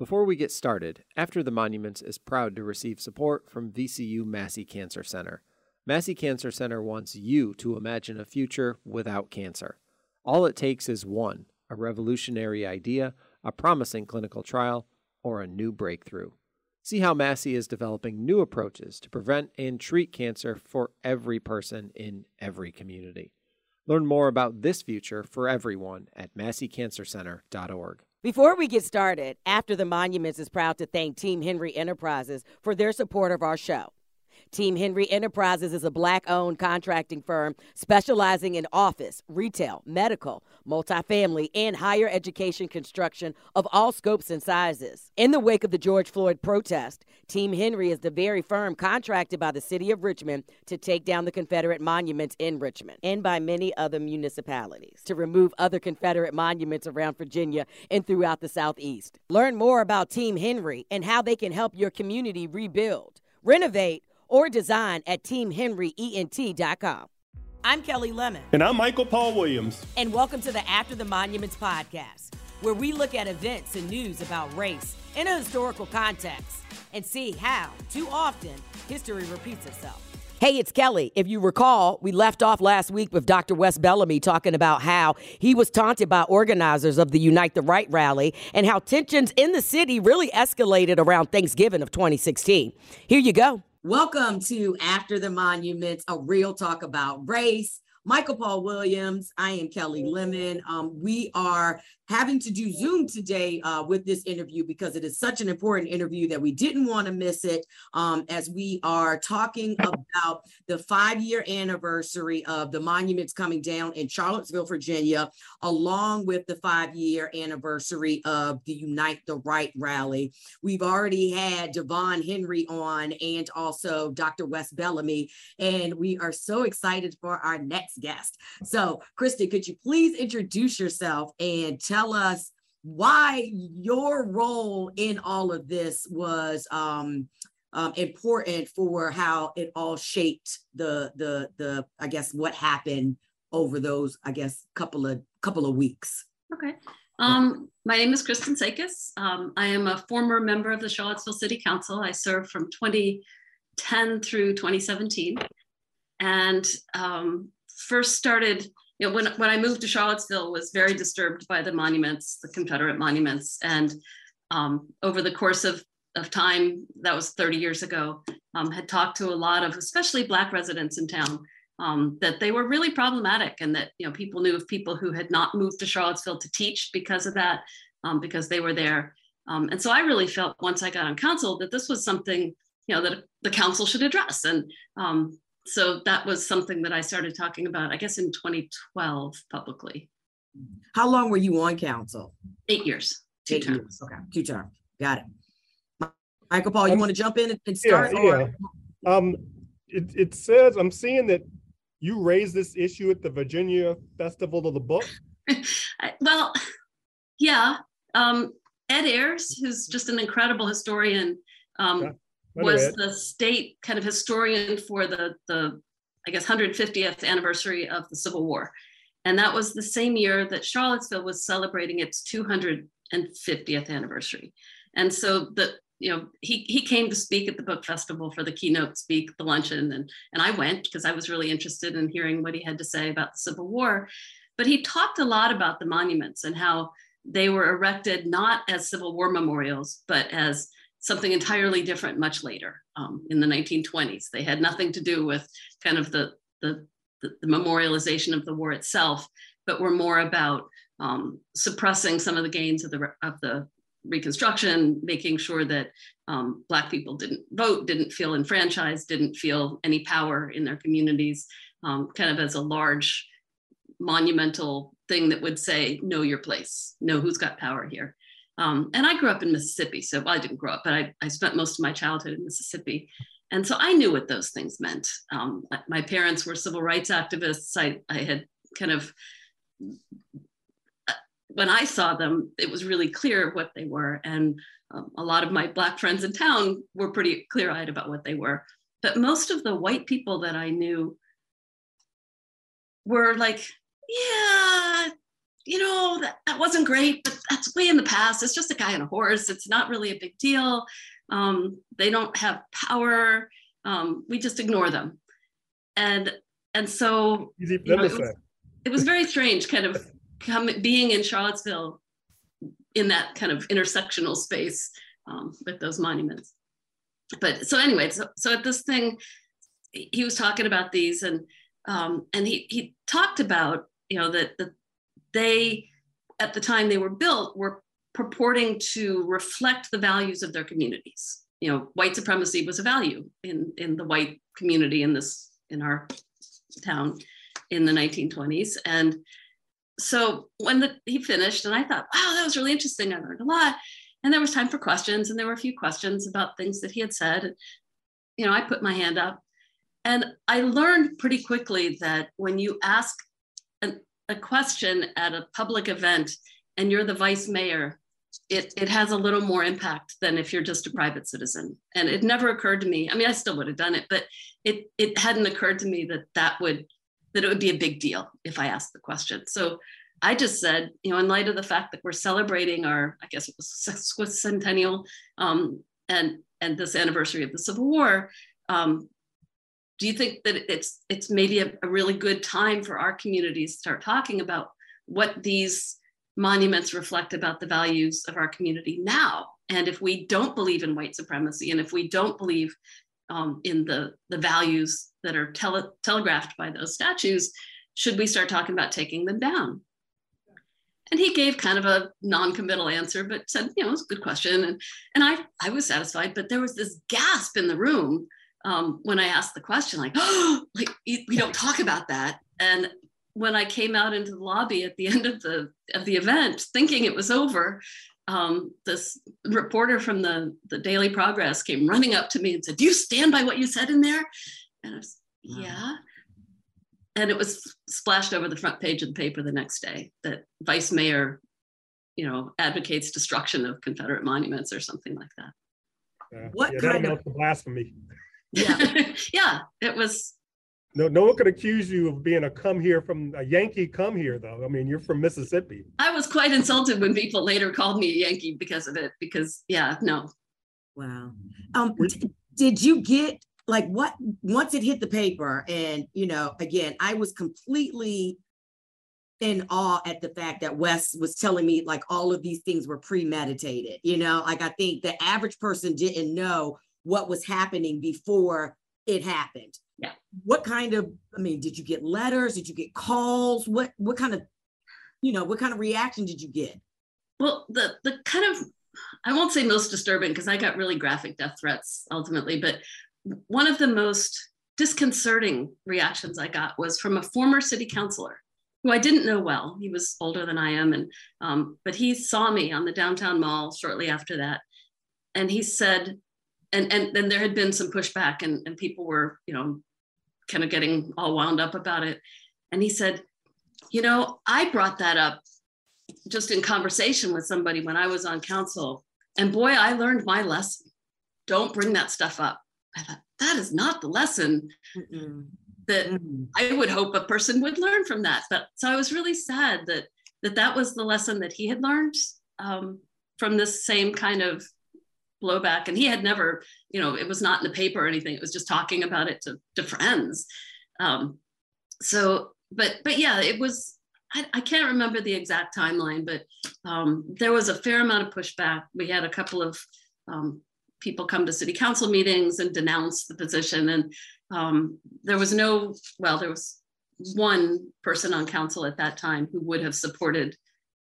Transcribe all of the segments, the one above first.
Before we get started, After the Monuments is proud to receive support from VCU Massey Cancer Center. Massey Cancer Center wants you to imagine a future without cancer. All it takes is one a revolutionary idea, a promising clinical trial, or a new breakthrough. See how Massey is developing new approaches to prevent and treat cancer for every person in every community. Learn more about this future for everyone at masseycancercenter.org. Before we get started, After the Monuments is proud to thank Team Henry Enterprises for their support of our show. Team Henry Enterprises is a black owned contracting firm specializing in office, retail, medical, multifamily, and higher education construction of all scopes and sizes. In the wake of the George Floyd protest, Team Henry is the very firm contracted by the city of Richmond to take down the Confederate monuments in Richmond and by many other municipalities to remove other Confederate monuments around Virginia and throughout the Southeast. Learn more about Team Henry and how they can help your community rebuild, renovate, or design at teamhenryent.com. I'm Kelli Lemon. And I'm Michael Paul Williams. And welcome to the After the Monuments podcast, where we look at events and news about race in a historical context and see how, too often, history repeats itself. Hey, it's Kelli. If you recall, we left off last week with Dr. Wes Bellamy talking about how he was taunted by organizers of the Unite the Right rally and how tensions in the city really escalated around Thanksgiving of 2016. Here you go. Welcome to After the Monuments, a real talk about race. Michael Paul Williams. I am Kelli Lemon. Um, we are having to do Zoom today uh, with this interview because it is such an important interview that we didn't want to miss it um, as we are talking about the five year anniversary of the monuments coming down in Charlottesville, Virginia, along with the five year anniversary of the Unite the Right rally. We've already had Devon Henry on and also Dr. Wes Bellamy, and we are so excited for our next guest. So, Kristin, could you please introduce yourself and tell tell us why your role in all of this was um, um, important for how it all shaped the the the I guess what happened over those I guess couple of couple of weeks. Okay. Um, my name is Kristin Szakos. Um, I am a former member of the Charlottesville City Council. I served from 2010 through 2017, and um, first started you know, when, when I moved to Charlottesville, was very disturbed by the monuments, the Confederate monuments. And um, over the course of, of time, that was 30 years ago, um, had talked to a lot of, especially Black residents in town, um, that they were really problematic and that, you know, people knew of people who had not moved to Charlottesville to teach because of that, um, because they were there. Um, and so I really felt once I got on council that this was something, you know, that the council should address. And um, so that was something that I started talking about, I guess, in 2012 publicly. How long were you on council? Eight years. Two Eight terms. Years. Okay, two terms. Got it. Michael Paul, you want to jump in and start? Yeah, yeah. Um, it, it says I'm seeing that you raised this issue at the Virginia Festival of the Book. well, yeah. Um, Ed Ayers, who's just an incredible historian, um, was the state kind of historian for the, the I guess, 150th anniversary of the Civil War. And that was the same year that Charlottesville was celebrating its 250th anniversary. And so the, you know, he, he came to speak at the book festival for the keynote speak, the luncheon, and, and I went because I was really interested in hearing what he had to say about the Civil War. But he talked a lot about the monuments and how they were erected not as Civil War memorials, but as something entirely different much later um, in the 1920s. They had nothing to do with kind of the, the, the, memorialization of the war itself, but were more about um, suppressing some of the gains of the, of the Reconstruction, making sure that um, Black people didn't vote, didn't feel enfranchised, didn't feel any power in their communities, um, kind of as a large monumental thing that would say, know your place, know who's got power here. Um, and I grew up in Mississippi. So well, I didn't grow up, but I, I spent most of my childhood in Mississippi. And so I knew what those things meant. Um, my parents were civil rights activists. I, I had kind of, uh, when I saw them, it was really clear what they were. And um, a lot of my Black friends in town were pretty clear eyed about what they were. But most of the white people that I knew were like, yeah, you know, that, that wasn't great, but that's way in the past. It's just a guy on a horse. It's not really a big deal. Um, they don't have power. Um, we just ignore them. And and so you know, it, was, it was very strange, kind of coming being in Charlottesville in that kind of intersectional space um, with those monuments. But so anyway, so, so at this thing, he was talking about these and um, and he he talked about you know that that they at the time they were built were purporting to reflect the values of their communities. You know, white supremacy was a value in in the white community in this in our town in the 1920s and so when the, he finished and i thought wow that was really interesting. I learned a lot. And there was time for questions and there were a few questions about things that he had said. You know i put my hand up and i learned pretty quickly that when you ask an, a question at a public event and you're the vice mayor it, it has a little more impact than if you're just a private citizen. And it never occurred to me i mean i still would have done it but it it hadn't occurred to me that that would that it would be a big deal if i asked the question. So I just said, you know, in light of the fact that we're celebrating our, I guess it was centennial um, and and this anniversary of the Civil War, um, do you think that it's it's maybe a, a, really good time for our communities to start talking about what these monuments reflect about the values of our community now? And if we don't believe in white supremacy, and if we don't believe um, in the the values that are tele- telegraphed by those statues, should we start talking about taking them down? And he gave kind of a non-committal answer, but said, you know, it's a good question. And, and I, I was satisfied, but there was this gasp in the room um, when I asked the question, like, oh, like we don't talk about that. And when I came out into the lobby at the end of the of the event, thinking it was over, um, this reporter from the the Daily Progress came running up to me and said, "Do you stand by what you said in there?" And I was, "Yeah." and it was splashed over the front page of the paper the next day that vice mayor you know advocates destruction of confederate monuments or something like that uh, what yeah, kind of blasphemy yeah. Yeah it was no no one could accuse you of being a come here from a yankee come here though. I mean you're from mississippi. I was quite insulted when people later called me a yankee because of it because yeah no. Wow. Um did you get like what once it hit the paper and you know again i was completely in awe at the fact that wes was telling me like all of these things were premeditated you know? Like i think the average person didn't know what was happening before it happened. Yeah. What kind of i mean did you get letters? Did you get calls? What what kind of you know what kind of reaction did you get? Well the the kind of I won't say most disturbing because I got really graphic death threats ultimately, but one of the most disconcerting reactions I got was from a former city councilor who I didn't know well. He was older than I am, and um, but he saw me on the downtown mall shortly after that, and he said, and and then there had been some pushback, and and people were you know kind of getting all wound up about it, and he said, you know, I brought that up just in conversation with somebody when I was on council, and boy, I learned my lesson. Don't bring that stuff up. I thought, that is not the lesson Mm-mm. that I would hope a person would learn from that. But so I was really sad that that that was the lesson that he had learned um, from this same kind of blowback. And he had never, you know, it was not in the paper or anything. It was just talking about it to, to friends. Um, so, but but yeah, it was. I, I can't remember the exact timeline, but um, there was a fair amount of pushback. We had a couple of um, people come to city council meetings and denounce the position. And um, there was no, well, there was one person on council at that time who would have supported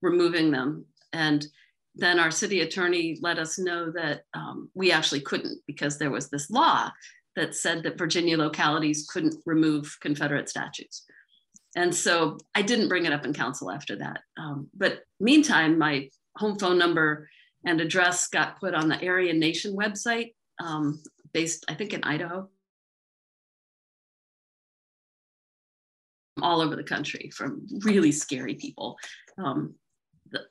removing them. And then our city attorney let us know that um, we actually couldn't because there was this law that said that Virginia localities couldn't remove Confederate statues. And so I didn't bring it up in council after that. Um, but meantime, my home phone number and address got put on the Aryan Nation website, um, based, I think, in Idaho. All over the country from really scary people. Um,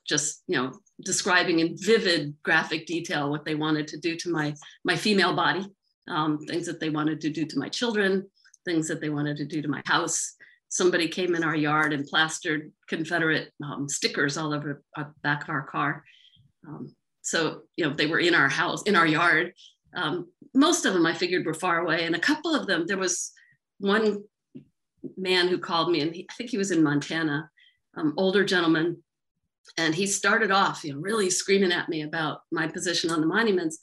just you know describing in vivid graphic detail what they wanted to do to my my female body um, things that they wanted to do to my children things that they wanted to do to my house somebody came in our yard and plastered Confederate um, stickers all over the back of our car. Um, so, you know, they were in our house, in our yard. Um, most of them I figured were far away. And a couple of them, there was one man who called me, and he, I think he was in Montana, um, older gentleman. And he started off, you know, really screaming at me about my position on the monuments.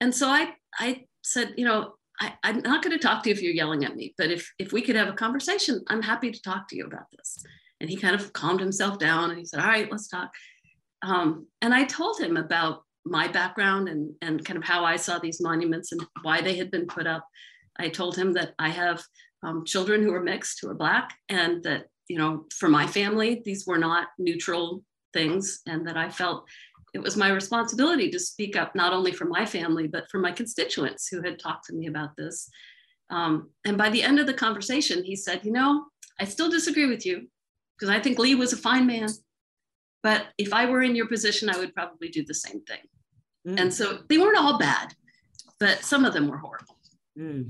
And so I, I said, you know, I, am not going to talk to you if you're yelling at me, but if if we could have a conversation, I'm happy to talk to you about this. And he kind of calmed himself down and he said, "All right, let's talk." Um, and I told him about my background and and kind of how I saw these monuments and why they had been put up. I told him that I have um, children who are mixed, who are black, and that you know, for my family, these were not neutral things, and that I felt it was my responsibility to speak up not only for my family but for my constituents who had talked to me about this um, and by the end of the conversation he said you know i still disagree with you because i think lee was a fine man but if i were in your position i would probably do the same thing mm. and so they weren't all bad but some of them were horrible mm.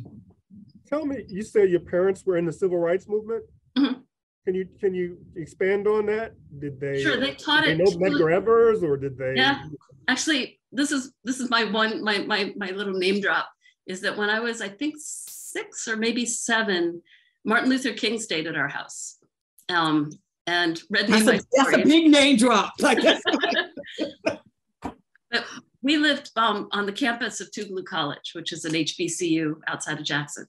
tell me you said your parents were in the civil rights movement mm-hmm. Can you can you expand on that? Did they sure they taught it know Medgar Evers or did they Yeah. Actually, this is this is my one my my my little name drop is that when I was I think six or maybe seven, Martin Luther King stayed at our house. Um, and read me that's my a, That's a big name drop. Like but we lived um, on the campus of Tougaloo College, which is an HBCU outside of Jackson.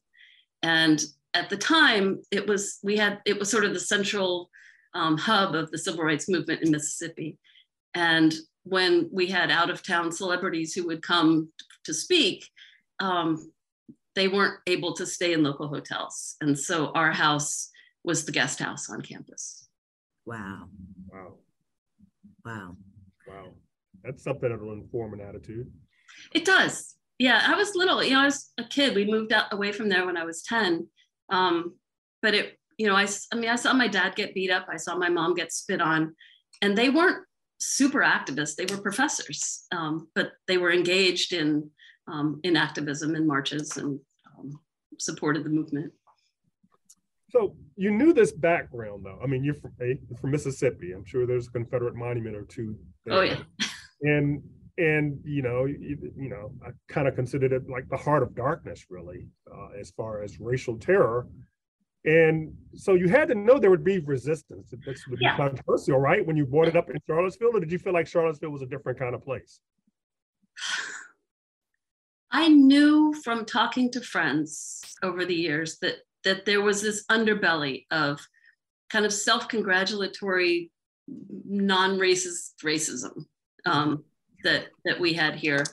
And at the time, it was we had it was sort of the central um, hub of the civil rights movement in Mississippi. And when we had out of town celebrities who would come to speak, um, they weren't able to stay in local hotels. And so our house was the guest house on campus. Wow. Wow. Wow. Wow. That's something that'll inform an attitude. It does. Yeah, I was little, you know, I was a kid. We moved out away from there when I was 10. Um, but it, you know, I, I mean, I saw my dad get beat up. I saw my mom get spit on, and they weren't super activists. They were professors, um, but they were engaged in um, in activism and marches and um, supported the movement. So you knew this background, though. I mean, you're from you're from Mississippi. I'm sure there's a Confederate monument or two. There. Oh yeah. And and you know you, you know i kind of considered it like the heart of darkness really uh, as far as racial terror. And so you had to know there would be resistance. This would be yeah. controversial right? When you brought it up in charlottesville or did you feel like charlottesville was a different kind of place? I knew from talking to friends over the years that that there was this underbelly of kind of self-congratulatory non-racist racism. Um, that that we had here,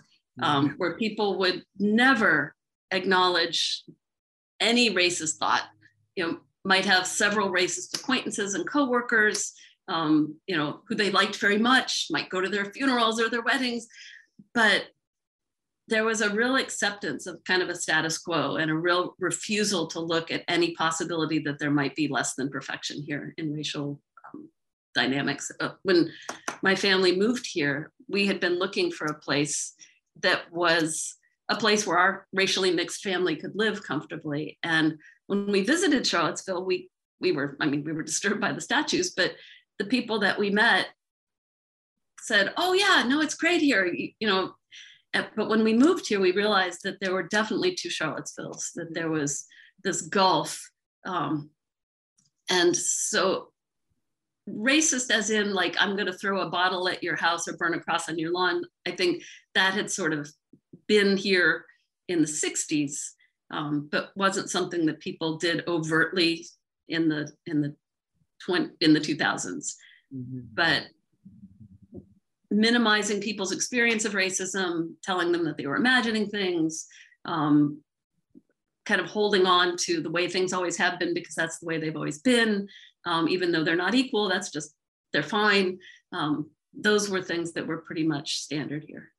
um, mm-hmm. where people would never acknowledge any racist thought. You know, might have several racist acquaintances and coworkers, um, you know, who they liked very much, might go to their funerals or their weddings, but there was a real acceptance of kind of a status quo and a real refusal to look at any possibility that there might be less than perfection here in racial dynamics. Uh, when my family moved here, we had been looking for a place that was a place where our racially mixed family could live comfortably. And when we visited Charlottesville, we we were, I mean, we were disturbed by the statues, but the people that we met said, "Oh yeah, no, it's great here." You, you know, but when we moved here, we realized that there were definitely two Charlottesvilles. That there was this gulf, um, and so racist as in like i'm going to throw a bottle at your house or burn a cross on your lawn i think that had sort of been here in the 60s um, but wasn't something that people did overtly in the in the 20 in the 2000s mm-hmm. but minimizing people's experience of racism telling them that they were imagining things um, kind of holding on to the way things always have been because that's the way they've always been um, even though they're not equal, that's just, they're fine. Um, those were things that were pretty much standard here.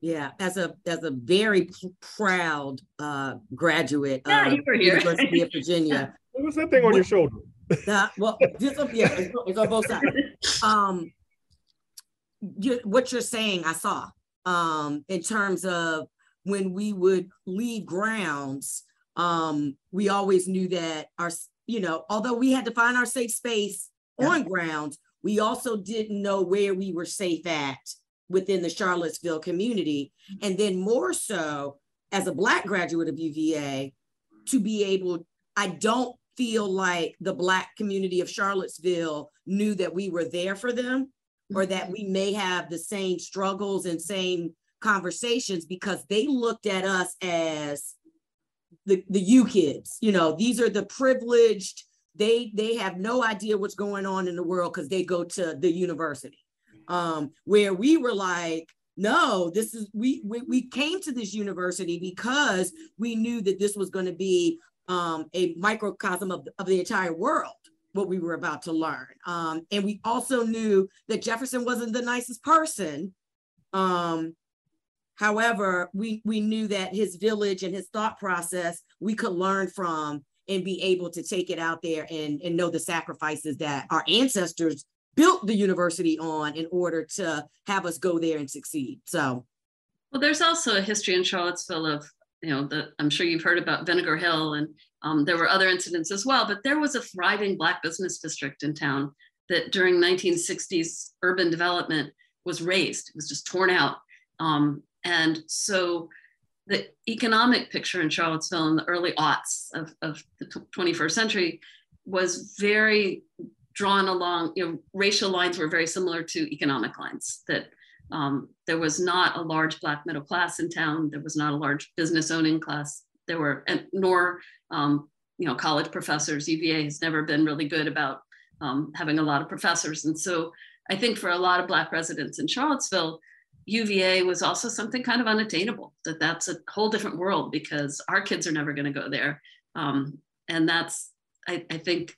Yeah, as a as a very proud uh, graduate yeah, of University of Virginia. What was that thing on your shoulder? Uh, well, this, yeah, it's, it's, on both sides. Um, you, what you're saying, I saw um, in terms of when we would leave grounds Um, we always knew that our, you know, although we had to find our safe space yeah. on grounds, we also didn't know where we were safe at within the Charlottesville community. Mm-hmm. And then more so as a Black graduate of UVA, to be able, I don't feel like the Black community of Charlottesville knew that we were there for them or mm-hmm. that we may have the same struggles and same conversations because they looked at us as the, the U kids. You know, these are the privileged, they they have no idea what's going on in the world because they go to the university. Um, where we were like, no, this is we, we we came to this university because we knew that this was going to be um, a microcosm of, of the entire world what we were about to learn. Um, and we also knew that Jefferson wasn't the nicest person. Um, however, we, we knew that his village and his thought process we could learn from and be able to take it out there and, and know the sacrifices that our ancestors built the university on in order to have us go there and succeed. So, well, there's also a history in Charlottesville of you know, the, I'm sure you've heard about Vinegar Hill, and um, there were other incidents as well. But there was a thriving Black business district in town that during 1960s urban development was razed. It was just torn out, um, and so the economic picture in Charlottesville in the early aughts of, of the 21st century was very drawn along. You know, racial lines were very similar to economic lines that um, there was not a large Black middle class in town. There was not a large business owning class. There were, and, nor, um, you know, college professors. UVA has never been really good about um, having a lot of professors. And so I think for a lot of Black residents in Charlottesville, UVA was also something kind of unattainable, that that's a whole different world because our kids are never going to go there. Um, and that's, I, I think,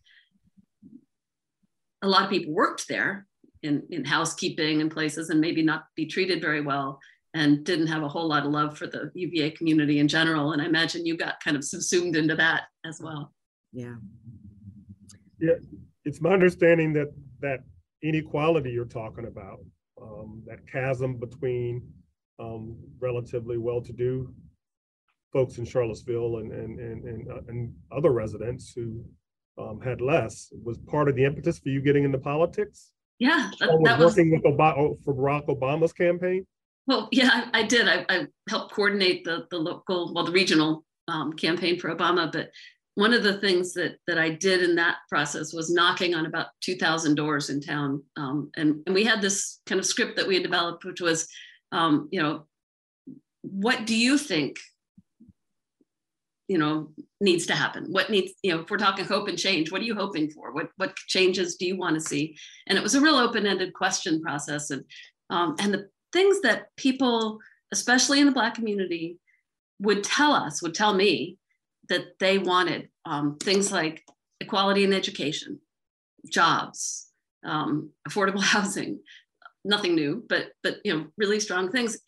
a lot of people worked there in, in housekeeping and places and maybe not be treated very well and didn't have a whole lot of love for the UVA community in general. And I imagine you got kind of subsumed into that as well. Yeah. Yeah, it's my understanding that that inequality you're talking about, um, that chasm between um, relatively well-to-do folks in Charlottesville and and and and, uh, and other residents who um, had less was part of the impetus for you getting into politics. Yeah, that, that was working with Obama oh, for Barack Obama's campaign. Well, yeah, I, I did. I, I, helped coordinate the the local, well, the regional um, campaign for Obama. But one of the things that that I did in that process was knocking on about two thousand doors in town, um, and and we had this kind of script that we had developed, which was, um, you know, what do you think you know needs to happen? What needs you know if we're talking hope and change what are you hoping for? What what changes do you want to see? And it was a real open-ended question process and um, and the things that people especially in the black community would tell us would tell me that they wanted um, things like equality in education jobs um, affordable housing nothing new but but you know really strong things.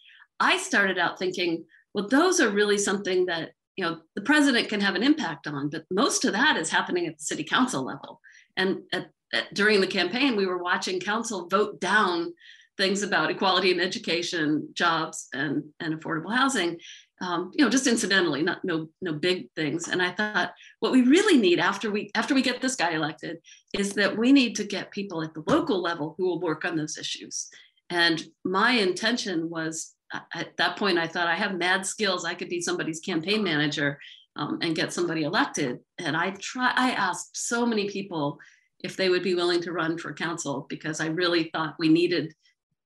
I started out thinking well those are really something that you know the president can have an impact on but most of that is happening at the city council level. And at, at, during the campaign we were watching council vote down things about equality in education jobs and, and affordable housing um, you know just incidentally not no no big things and i thought what we really need after we after we get this guy elected is that we need to get people at the local level who will work on those issues and my intention was at that point, I thought I have mad skills. I could be somebody's campaign manager um, and get somebody elected. And I try. I asked so many people if they would be willing to run for council because I really thought we needed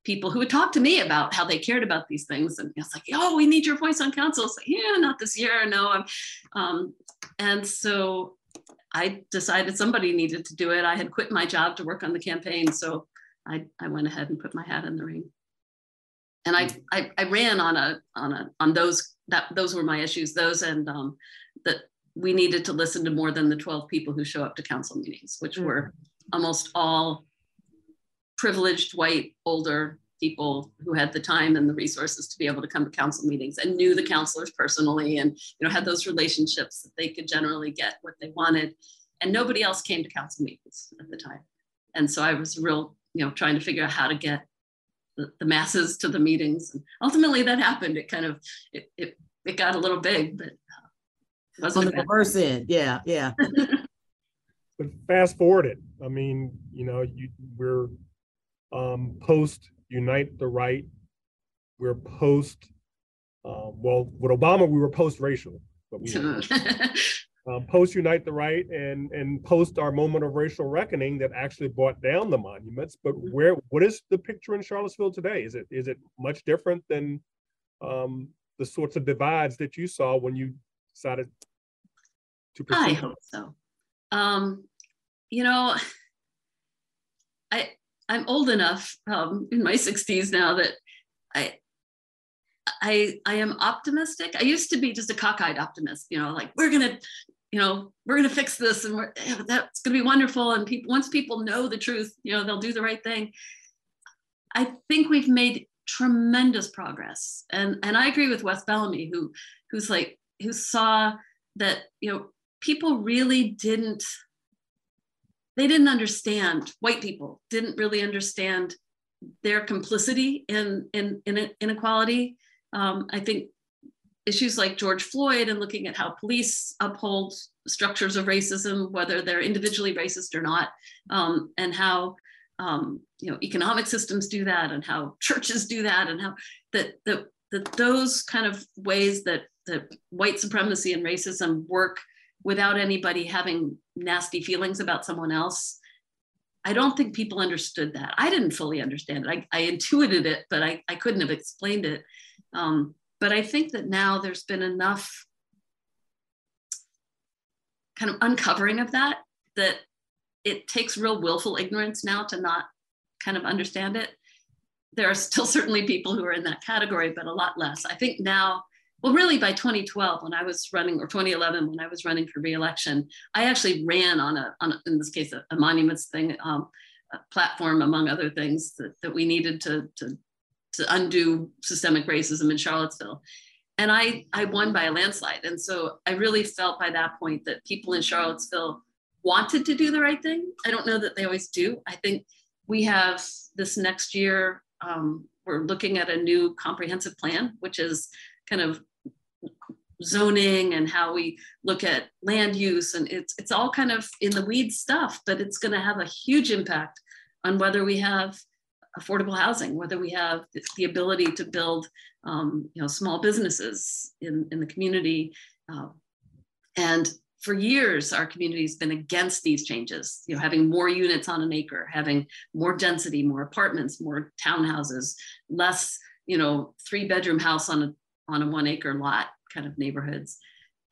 people who would talk to me about how they cared about these things. And it's like, oh, we need your voice on council. It's like, yeah, not this year. No. Um, and so I decided somebody needed to do it. I had quit my job to work on the campaign. So I, I went ahead and put my hat in the ring and I, I, I ran on a on a on those that those were my issues those and um, that we needed to listen to more than the 12 people who show up to council meetings which mm. were almost all privileged white older people who had the time and the resources to be able to come to council meetings and knew the councilors personally and you know had those relationships that they could generally get what they wanted and nobody else came to council meetings at the time and so i was real you know trying to figure out how to get the, the masses to the meetings. And ultimately that happened. It kind of, it, it, it got a little big, but uh, on the reverse end. Yeah, yeah. but fast forward it. I mean, you know, you we're um, post Unite the Right. We're post. Uh, well, with Obama, we were post racial, but we um, post Unite the Right and and post our moment of racial reckoning that actually brought down the monuments. But mm-hmm. where what is the picture in Charlottesville today? Is it is it much different than um, the sorts of divides that you saw when you decided to pursue? I hope so. Um, you know, I I'm old enough um, in my 60s now that I I I am optimistic. I used to be just a cockeyed optimist, you know, like we're gonna, you know, we're gonna fix this and we're, that's gonna be wonderful. And people once people know the truth, you know, they'll do the right thing. I think we've made tremendous progress. And and I agree with Wes Bellamy, who who's like who saw that, you know, people really didn't they didn't understand white people didn't really understand their complicity in in, in inequality. Um, i think issues like george floyd and looking at how police uphold structures of racism whether they're individually racist or not um, and how um, you know economic systems do that and how churches do that and how that that, that those kind of ways that that white supremacy and racism work without anybody having nasty feelings about someone else. I don't think people understood that. I didn't fully understand it. I, I intuited it, but I, I couldn't have explained it. Um, but I think that now there's been enough kind of uncovering of that that it takes real willful ignorance now to not kind of understand it. There are still certainly people who are in that category, but a lot less. I think now well, really by 2012, when I was running, or 2011, when I was running for reelection, I actually ran on a, on a, in this case, a, a monuments thing, um, a platform, among other things that, that we needed to, to, to undo systemic racism in Charlottesville. And I, I won by a landslide. And so I really felt by that point that people in Charlottesville wanted to do the right thing. I don't know that they always do. I think we have this next year, um, we're looking at a new comprehensive plan, which is kind of zoning and how we look at land use and it's it's all kind of in the weeds stuff but it's going to have a huge impact on whether we have affordable housing whether we have the ability to build um, you know small businesses in, in the community uh, and for years our community has been against these changes you know having more units on an acre having more density more apartments more townhouses less you know three bedroom house on a on a one acre lot kind of neighborhoods.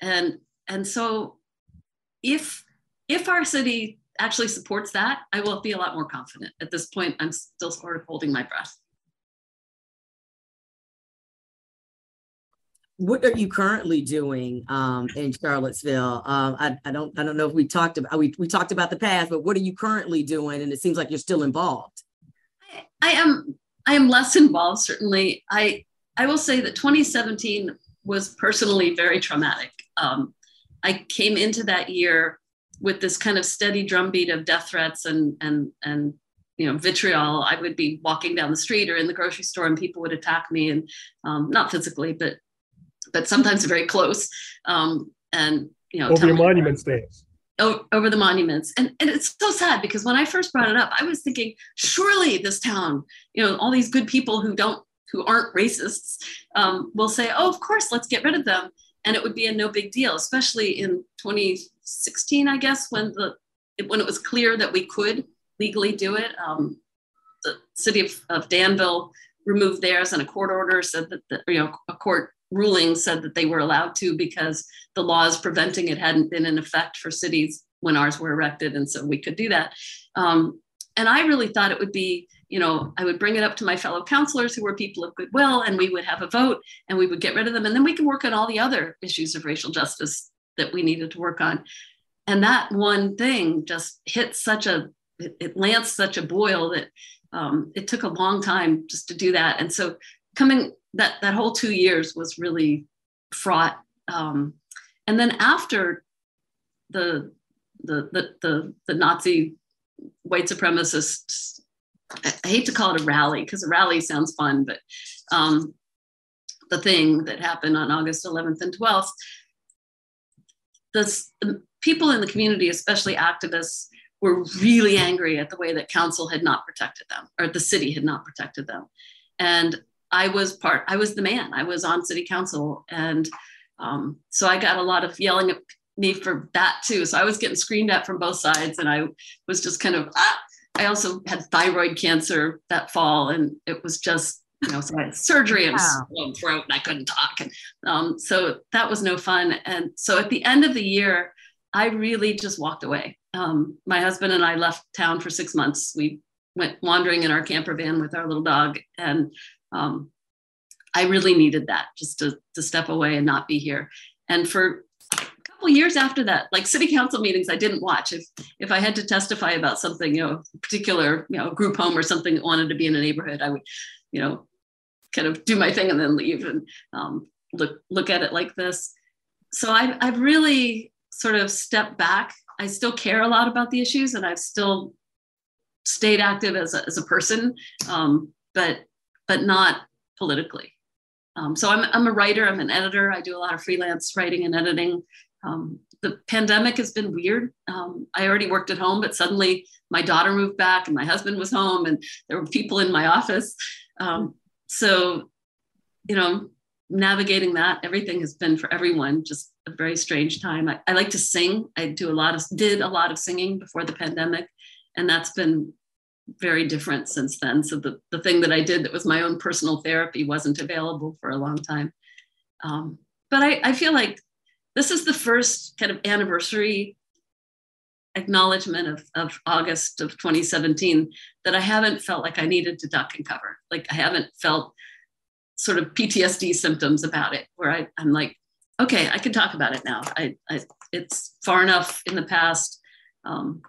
And, and so if, if our city actually supports that, I will be a lot more confident. At this point, I'm still sort of holding my breath. what are you currently doing um, in Charlottesville? Um, I, I, don't I don't know if we talked about we, we talked about the past, but what are you currently doing? And it seems like you're still involved. I, I am I am less involved certainly. I I will say that 2017 was personally very traumatic. Um, I came into that year with this kind of steady drumbeat of death threats and and and you know vitriol. I would be walking down the street or in the grocery store, and people would attack me, and um, not physically, but but sometimes very close. Um, and you know, over the monument stands. Over the monuments, and and it's so sad because when I first brought it up, I was thinking, surely this town, you know, all these good people who don't who aren't racists um, will say, oh, of course, let's get rid of them. And it would be a no big deal, especially in 2016, I guess, when the when it was clear that we could legally do it. Um, the city of, of, Danville removed theirs, and a court order said that the, you know a court ruling said that they were allowed to because the laws preventing it hadn't been in effect for cities when ours were erected, and so we could do that. Um, and I really thought it would be you know, I would bring it up to my fellow councilors who were people of goodwill, and we would have a vote and we would get rid of them. And then we can work on all the other issues of racial justice that we needed to work on. And that one thing just hit such a, it, it lanced such a boil that um, it took a long time just to do that. And so coming, that, that whole two years was really fraught. Um, and then after the, the, the, the, the Nazi white supremacists I hate to call it a rally because a rally sounds fun, but um, the thing that happened on August 11th and 12th, the, people in the community, especially activists, were really angry at the way that council had not protected them or the city had not protected them. And I was part, I was the man, I was on city council. And um, so I got a lot of yelling at me for that too. So I was getting screamed at from both sides and I was just kind of, ah! I also had thyroid cancer that fall and it was just, you know, so I had surgery and wow. throat and I couldn't talk. And um, so that was no fun. And so at the end of the year, I really just walked away. Um, my husband and I left town for six months. We went wandering in our camper van with our little dog. And um, I really needed that just to, to step away and not be here. And for couple years after that, like city council meetings, I didn't watch. If if I had to testify about something, you know, particular, you know, group home or something that wanted to be in a neighborhood, I would, you know, kind of do my thing and then leave and um, look look at it like this. So I've I've really sort of stepped back. I still care a lot about the issues, and I've still stayed active as a, as a person, um, but but not politically. Um, so I'm, I'm a writer, I'm an editor, I do a lot of freelance writing and editing. Um, the pandemic has been weird. Um, I already worked at home, but suddenly my daughter moved back and my husband was home and there were people in my office. Um, so, you know, navigating that, everything has been for everyone just a very strange time. I, I like to sing. I do a lot of, did a lot of singing before the pandemic. And that's been very different since then. So the, the thing that I did that was my own personal therapy wasn't available for a long time. Um, but I, I feel like this is the first kind of anniversary acknowledgement of, of August of 2017 that I haven't felt like I needed to duck and cover. Like I haven't felt sort of PTSD symptoms about it where I, I'm like, okay, I can talk about it now. I, I it's far enough in the past. Um,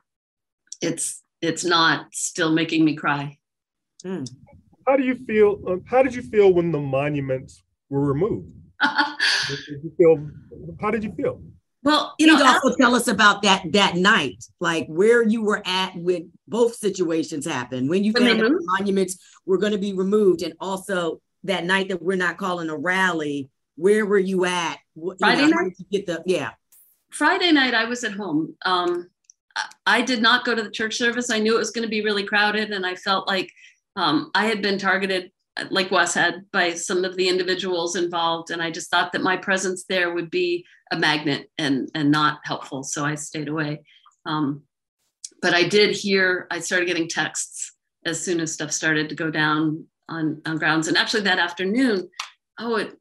it's it's not still making me cry. Mm. How do you feel? Um, how did you feel when the monuments were removed? Did you feel, how did you feel? Well, you know, also tell us about that that night, like where you were at when both situations happened. When you found the monuments were going to be removed, and also that night that we're not calling a rally. Where were you at? Friday you know, night. get the yeah. Friday night, I was at home. Um, I did not go to the church service. I knew it was going to be really crowded, and I felt like um, I had been targeted, like Wes had, by some of the individuals involved, and I just thought that my presence there would be a magnet and and not helpful, so I stayed away. Um, but I did hear. I started getting texts as soon as stuff started to go down on, on grounds, and actually that afternoon, oh, at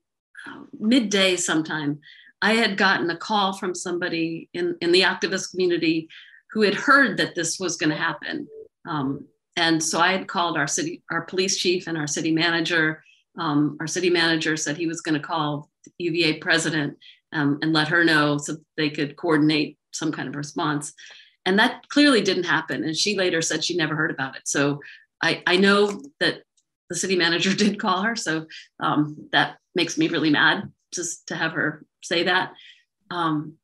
uh, midday sometime. I had gotten a call from somebody in, in the activist community who had heard that this was going to happen. Um, and so I had called our city, our police chief and our city manager. Um, our city manager said he was going to call UVA president um, and let her know so they could coordinate some kind of response. And that clearly didn't happen. And she later said she never heard about it. So I, I know that the city manager did call her. So um, that makes me really mad just to have her say that. Um,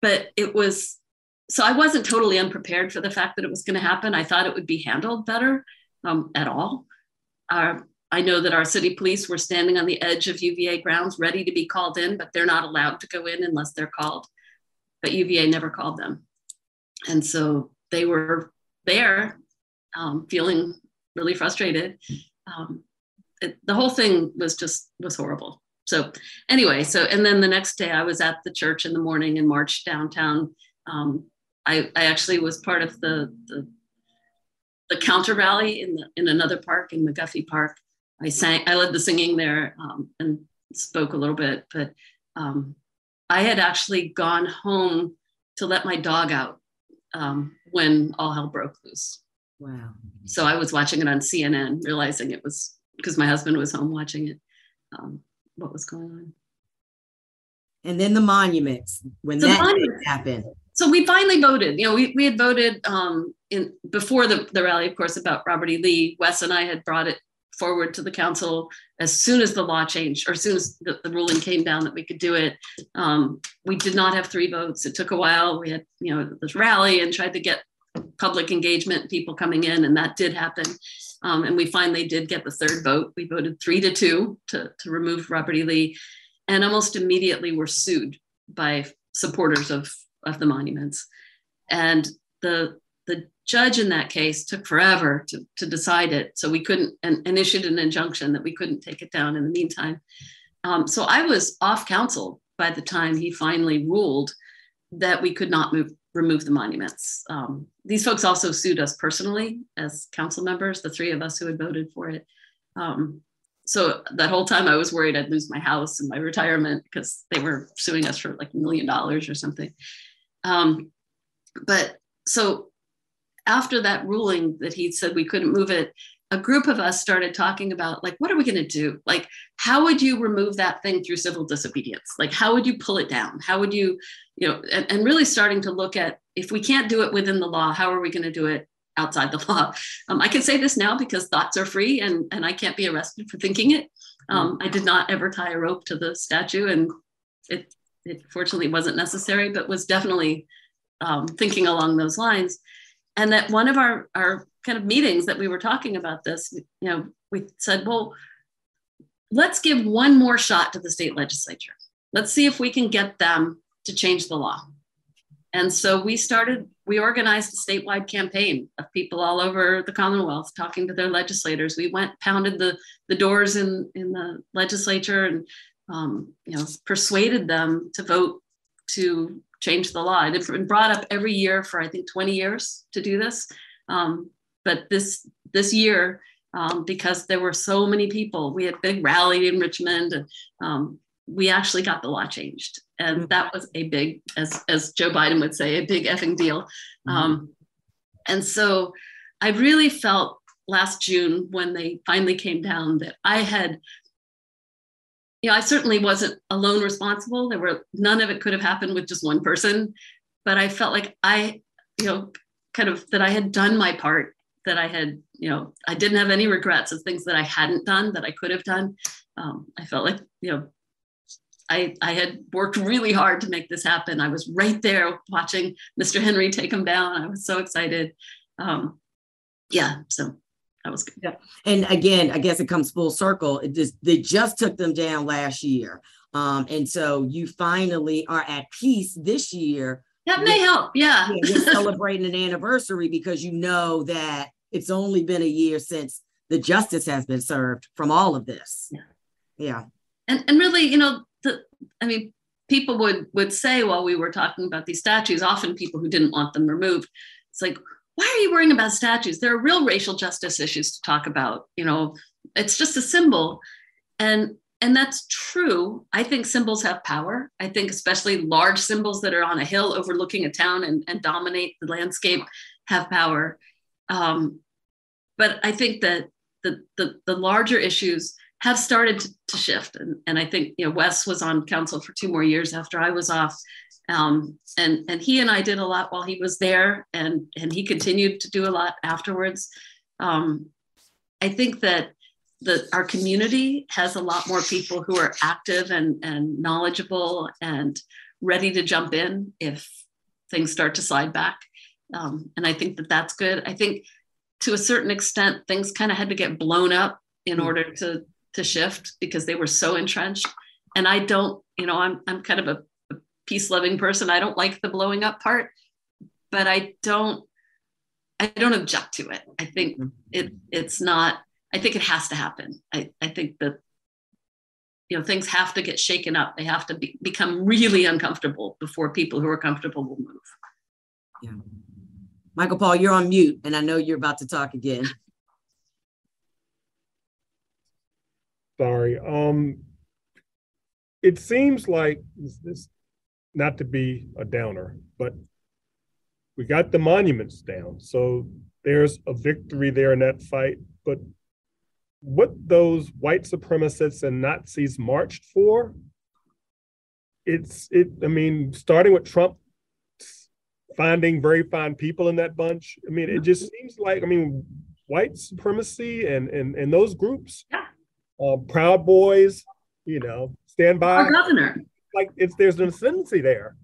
but it was so I wasn't totally unprepared for the fact that it was going to happen. I thought it would be handled better um, at all. Uh, I know that our city police were standing on the edge of UVA grounds ready to be called in, but they're not allowed to go in unless they're called. But UVA never called them. And so they were there um, feeling really frustrated. Um, it, the whole thing was just was horrible. So anyway, so and then the next day I was at the church in the morning and marched downtown um, I, I actually was part of the, the, the counter rally in the, in another park in McGuffey Park. I sang, I led the singing there um, and spoke a little bit, but um, I had actually gone home to let my dog out um, when all hell broke loose. Wow. So I was watching it on CNN, realizing it was because my husband was home watching it, um, what was going on. And then the monuments, when that monuments, happened so we finally voted. You know, we, we had voted um, in before the, the rally, of course, about Robert E. Lee. Wes and I had brought it forward to the council as soon as the law changed, or as soon as the, the ruling came down that we could do it. Um, we did not have three votes. It took a while. We had, you know, this rally and tried to get public engagement, people coming in, and that did happen. Um, and we finally did get the third vote. We voted three to two to, to remove Robert E. Lee, and almost immediately were sued by supporters of of the monuments, and the the judge in that case took forever to, to decide it. So we couldn't, and, and issued an injunction that we couldn't take it down in the meantime. Um, so I was off council by the time he finally ruled that we could not move, remove the monuments. Um, these folks also sued us personally as council members, the three of us who had voted for it. Um, so that whole time I was worried I'd lose my house and my retirement because they were suing us for like a million dollars or something. Um, but so after that ruling that he said we couldn't move it, a group of us started talking about like what are we going to do? Like how would you remove that thing through civil disobedience? Like how would you pull it down? How would you you know and, and really starting to look at if we can't do it within the law how are we going to do it outside the law? Um, i can say this now because thoughts are free and and i can't be arrested for thinking it. Um, i did not ever tie a rope to the statue and it it fortunately wasn't necessary but was definitely um, thinking along those lines. And that one of our our kind of meetings that we were talking about this you know we said well let's give one more shot to the state legislature. Let's see if we can get them to change the law. And so we started we organized a statewide campaign of people all over the commonwealth talking to their legislators. We went pounded the the doors in in the legislature and um, you know persuaded them to vote to change the law. It's been brought up every year for I think 20 years to do this. Um, but this this year, um, because there were so many people, we had a big rally in Richmond, and um, we actually got the law changed, and that was a big, as as Joe Biden would say, a big effing deal. Mm-hmm. Um, and so, I really felt last June when they finally came down that I had know, I certainly wasn't alone responsible. There were none of it could have happened with just one person, but I felt like I, you know, kind of that I had done my part, that I had, you know, I didn't have any regrets of things that I hadn't done that I could have done. Um, I felt like, you know, I, I had worked really hard to make this happen. I was right there watching Mr. Henry take him down. I was so excited. Um, yeah, so that was good. Yeah. And again, I guess it comes full circle. It just they just took them down last year. Um, and so you finally are at peace this year. That may help. Yeah. yeah you're celebrating an anniversary because you know that it's only been a year since the justice has been served from all of this. Yeah. Yeah. And and really, you know, the I mean, people would would say while we were talking about these statues, often people who didn't want them removed, it's like, why are you worrying about statues? There are real racial justice issues to talk about. You know, it's just a symbol. And and that's true. I think symbols have power. I think especially large symbols that are on a hill overlooking a town and, and dominate the landscape have power. Um, but I think that the, the, the larger issues have started to, to shift. And, and I think, you know, Wes was on council for two more years after I was off. Um, and and he and I did a lot while he was there, and and he continued to do a lot afterwards. Um, I think that the our community has a lot more people who are active and and knowledgeable and ready to jump in if things start to slide back. Um, and I think that that's good. I think to a certain extent things kind of had to get blown up in hmm. order to to shift because they were so entrenched. And I don't, you know, I'm I'm kind of a peace loving person. I don't like the blowing up part, but I don't I don't object to it. I think mm-hmm. it it's not I think it has to happen. I, I think that you know things have to get shaken up. They have to be, become really uncomfortable before people who are comfortable will move. Yeah. Michael Paul, you're on mute and I know you're about to talk again. Sorry. Um it seems like this not to be a downer, but we got the monuments down. So there's a victory there in that fight. But what those white supremacists and Nazis marched for, it's it, I mean, starting with Trump finding very fine people in that bunch. I mean, it just seems like, I mean, white supremacy and and and those groups, yeah. uh, Proud Boys, you know, stand by. Our governor like it's there's an ascendancy there.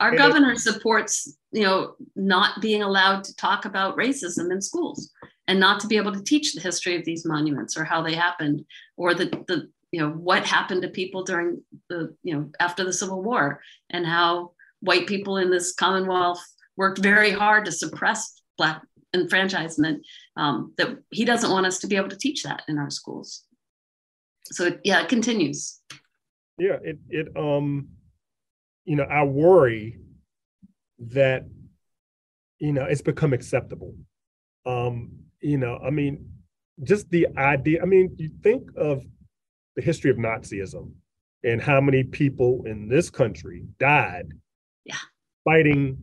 Our and governor supports, you know, not being allowed to talk about racism in schools and not to be able to teach the history of these monuments or how they happened or the the you know what happened to people during the you know after the Civil War and how white people in this Commonwealth worked very hard to suppress Black enfranchisement, um, that he doesn't want us to be able to teach that in our schools. So it, yeah, it continues. Yeah, it it um, you know, I worry that you know it's become acceptable. Um, you know, I mean, just the idea. I mean, you think of the history of Nazism and how many people in this country died yeah. fighting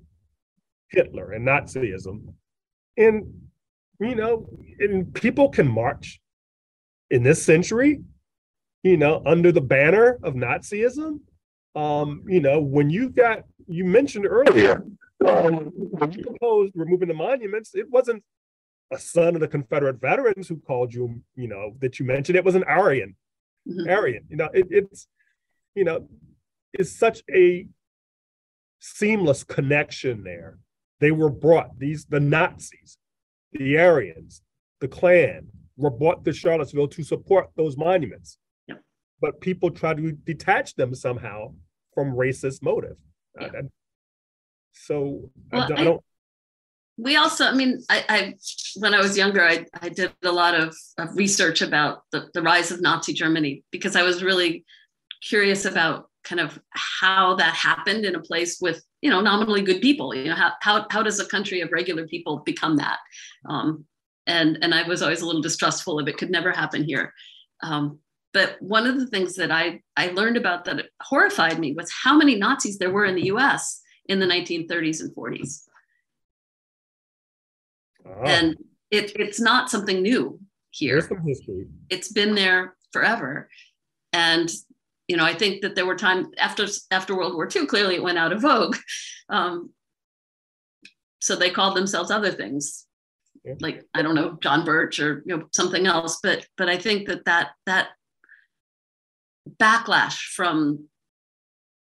Hitler and Nazism. And, you know, and people can march in this century, you know, under the banner of Nazism. Um, you know, when you got, you mentioned earlier, um, when you proposed removing the monuments, it wasn't a son of the Confederate veterans who called you, you know, that you mentioned. It was an Aryan. Mm-hmm. Aryan. You know, it, it's, you know, it's such a seamless connection there. They were brought, these the Nazis, the Aryans, the Klan were brought to Charlottesville to support those monuments. But people try to detach them somehow from racist motive. Yeah. I, I, so well, I, I don't we also, I mean, I, I, when I was younger, I, I did a lot of, of research about the, the rise of Nazi Germany because I was really curious about kind of how that happened in a place with, you know, nominally good people. You know, how how, how does a country of regular people become that? Um, and and I was always a little distrustful of it. Could never happen here. Um, but one of the things that I I learned about that horrified me was how many Nazis there were in the U.S. in the 1930s and 40s Oh. And it, it's not something new here. It's been there forever. And you know, I think that there were times after after World War II, clearly it went out of vogue. Um, so they called themselves other things, yeah. like I don't know, John Birch or you know something else. But but I think that that that backlash from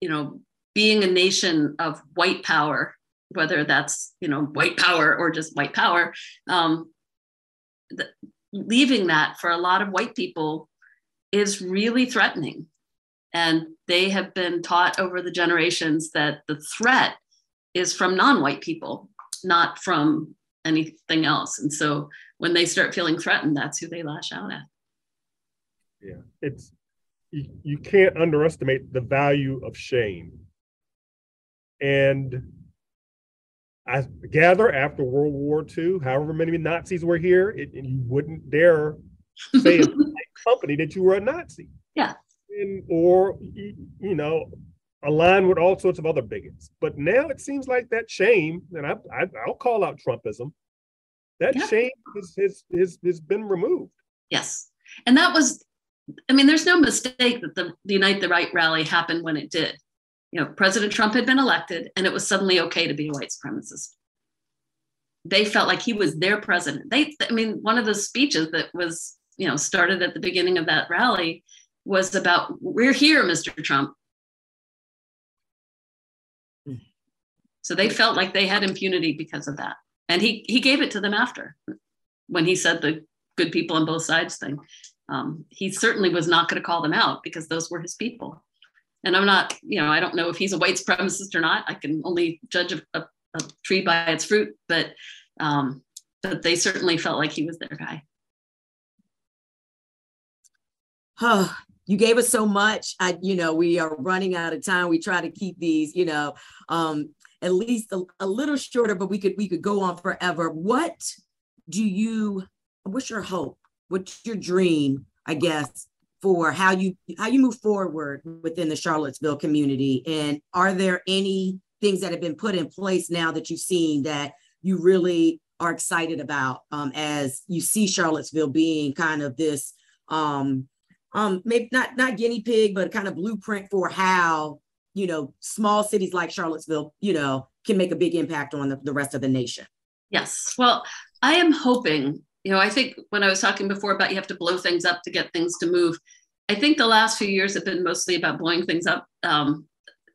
you know being a nation of white power whether that's you know white power or just white power um, leaving that for a lot of white people is really threatening. And they have been taught over the generations that the threat is from non-white people not from anything else. And so when they start feeling threatened that's who they lash out at. Yeah it's you, you can't underestimate the value of shame and I gather after World War II, however many Nazis were here, it, and you wouldn't dare say in a company that you were a Nazi. Yeah. And, or, you know, align with all sorts of other bigots. But now it seems like that shame, and I, I, will call out Trumpism, that yeah. shame has, has, has, has been removed. Yes. And that was, I mean, there's no mistake that the, the Unite the Right rally happened when it did you know, President Trump had been elected and it was suddenly okay to be a white supremacist. They felt like he was their president. They, I mean, one of the speeches that was, you know, started at the beginning of that rally was about, we're here, Mr. Trump. So they felt like they had impunity because of that. And he, he gave it to them after when he said the good people on both sides thing. Um, he certainly was not going to call them out because those were his people and I'm not, you know, I don't know if he's a white supremacist or not. I can only judge a, a, a tree by its fruit, but um, but they certainly felt like he was their guy. Oh, you gave us so much. I, you know, we are running out of time. We try to keep these, you know, um, at least a, a little shorter, but we could we could go on forever. What do you? What's your hope? What's your dream? I guess for how you how you move forward within the Charlottesville community and are there any things that have been put in place now that you've seen that you really are excited about um, as you see Charlottesville being kind of this um, um, maybe not not guinea pig but kind of blueprint for how you know small cities like Charlottesville you know can make a big impact on the, the rest of the nation yes well I am hoping you know, I think when I was talking before about you have to blow things up to get things to move, I think the last few years have been mostly about blowing things up. Um,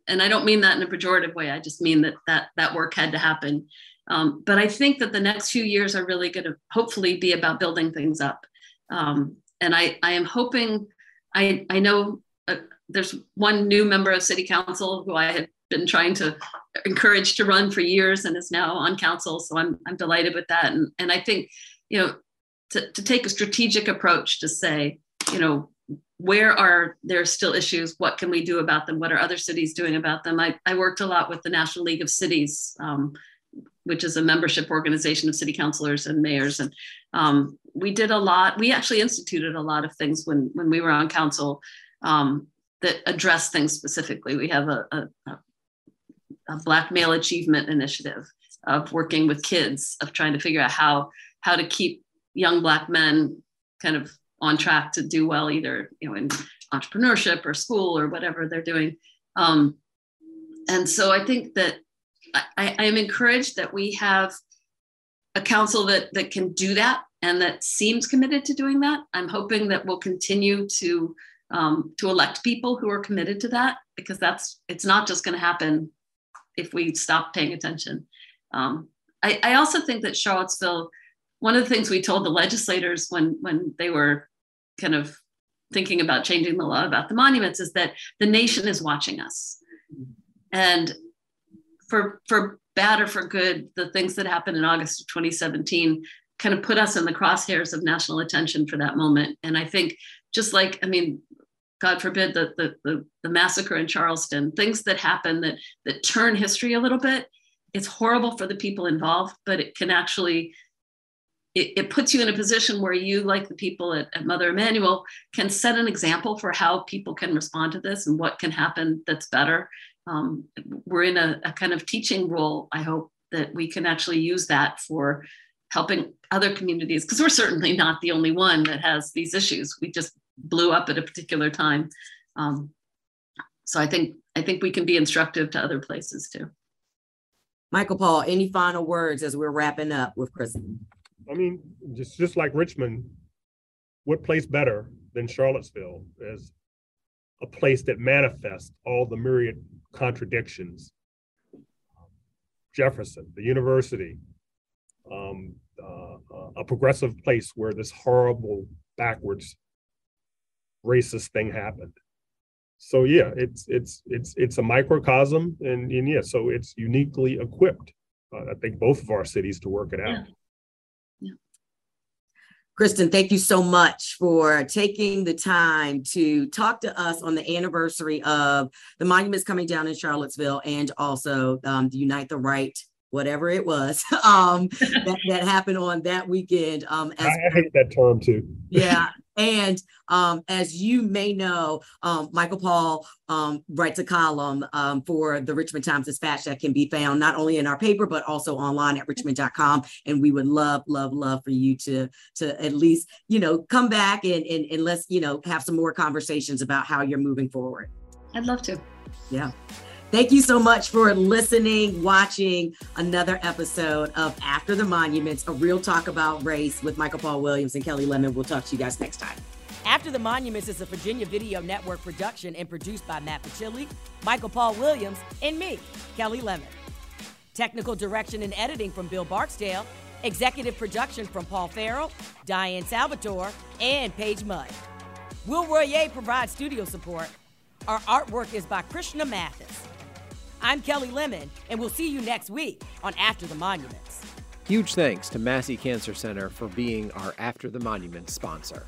and I don't mean that in a pejorative way. I just mean that that that work had to happen. Um, but I think that the next few years are really going to hopefully be about building things up. Um, and I, I am hoping, I, I know uh, there's one new member of city council who I had been trying to encourage to run for years and is now on council. So I'm, I'm delighted with that. And, and I think, you know, to, to take a strategic approach to say, you know, where are there still issues? What can we do about them? What are other cities doing about them? I, I worked a lot with the National League of Cities, um, which is a membership organization of city councilors and mayors. And um, we did a lot. We actually instituted a lot of things when, when we were on council um, that address things specifically. We have a, a, a Black Male Achievement Initiative of working with kids, of trying to figure out how, how to keep young Black men kind of on track to do well either you know in entrepreneurship or school or whatever they're doing. Um, and so i think that I, I am encouraged that we have a council that that can do that and that seems committed to doing that. I'm hoping that we'll continue to um, to elect people who are committed to that because that's it's not just going to happen if we stop paying attention. Um, I, I also think that charlottesville one of the things we told the legislators when when they were kind of thinking about changing the law about the monuments is that the nation is watching us. And for for bad or for good, the things that happened in August of 2017 kind of put us in the crosshairs of national attention for that moment. And I think just like, I mean, God forbid the, the, the, the massacre in Charleston, things that happen that that turn history a little bit, it's horrible for the people involved, but it can actually it, it, puts you in a position where you, like the people at, at, Mother Emanuel, can set an example for how people can respond to this and what can happen that's better. Um, we're in a, a, kind of teaching role, I hope, that we can actually use that for helping other communities, because we're certainly not the only one that has these issues. We just blew up at a particular time. Um, so I think I think we can be instructive to other places too. Michael Paul, any final words as we're wrapping up with Kristin? I mean, just just like Richmond, what place better than Charlottesville as a place that manifests all the myriad contradictions? Jefferson, the university, um, uh, a progressive place where this horrible, backwards, racist thing happened. So yeah, it's it's it's it's a microcosm, and and yeah, so it's uniquely equipped. Uh, I think both of our cities to work it out. Yeah. Kristin, thank you so much for taking the time to talk to us on the anniversary of the monuments coming down in Charlottesville and also um, the Unite the Right, whatever it was, um, that, that, happened on that weekend. Um, as I hate that term too. yeah, and um, as you may know, um, Michael Paul um, writes a column um, for the Richmond Times Dispatch that can be found not only in our paper, but also online at richmond.com. And we would love, love, love for you to, to at least, you know, come back and, and, and let's, you know, have some more conversations about how you're moving forward. I'd love to. Yeah. Thank you so much for listening, watching another episode of After the Monuments, a real talk about race with Michael Paul Williams and Kelli Lemon. We'll talk to you guys next time. After the Monuments is a Virginia Video Network production and produced by Matt Pachilli, Michael Paul Williams, and me, Kelli Lemon. Technical direction and editing from Bill Barksdale. Executive production from Paul Farrell, Diane Salvatore, and Paige Mudd. Will Royer provides studio support. Our artwork is by Krishna Mathis. I'm Kelli Lemon, and we'll see you next week on After the Monuments. Huge thanks to Massey Cancer Center for being our After the Monuments sponsor.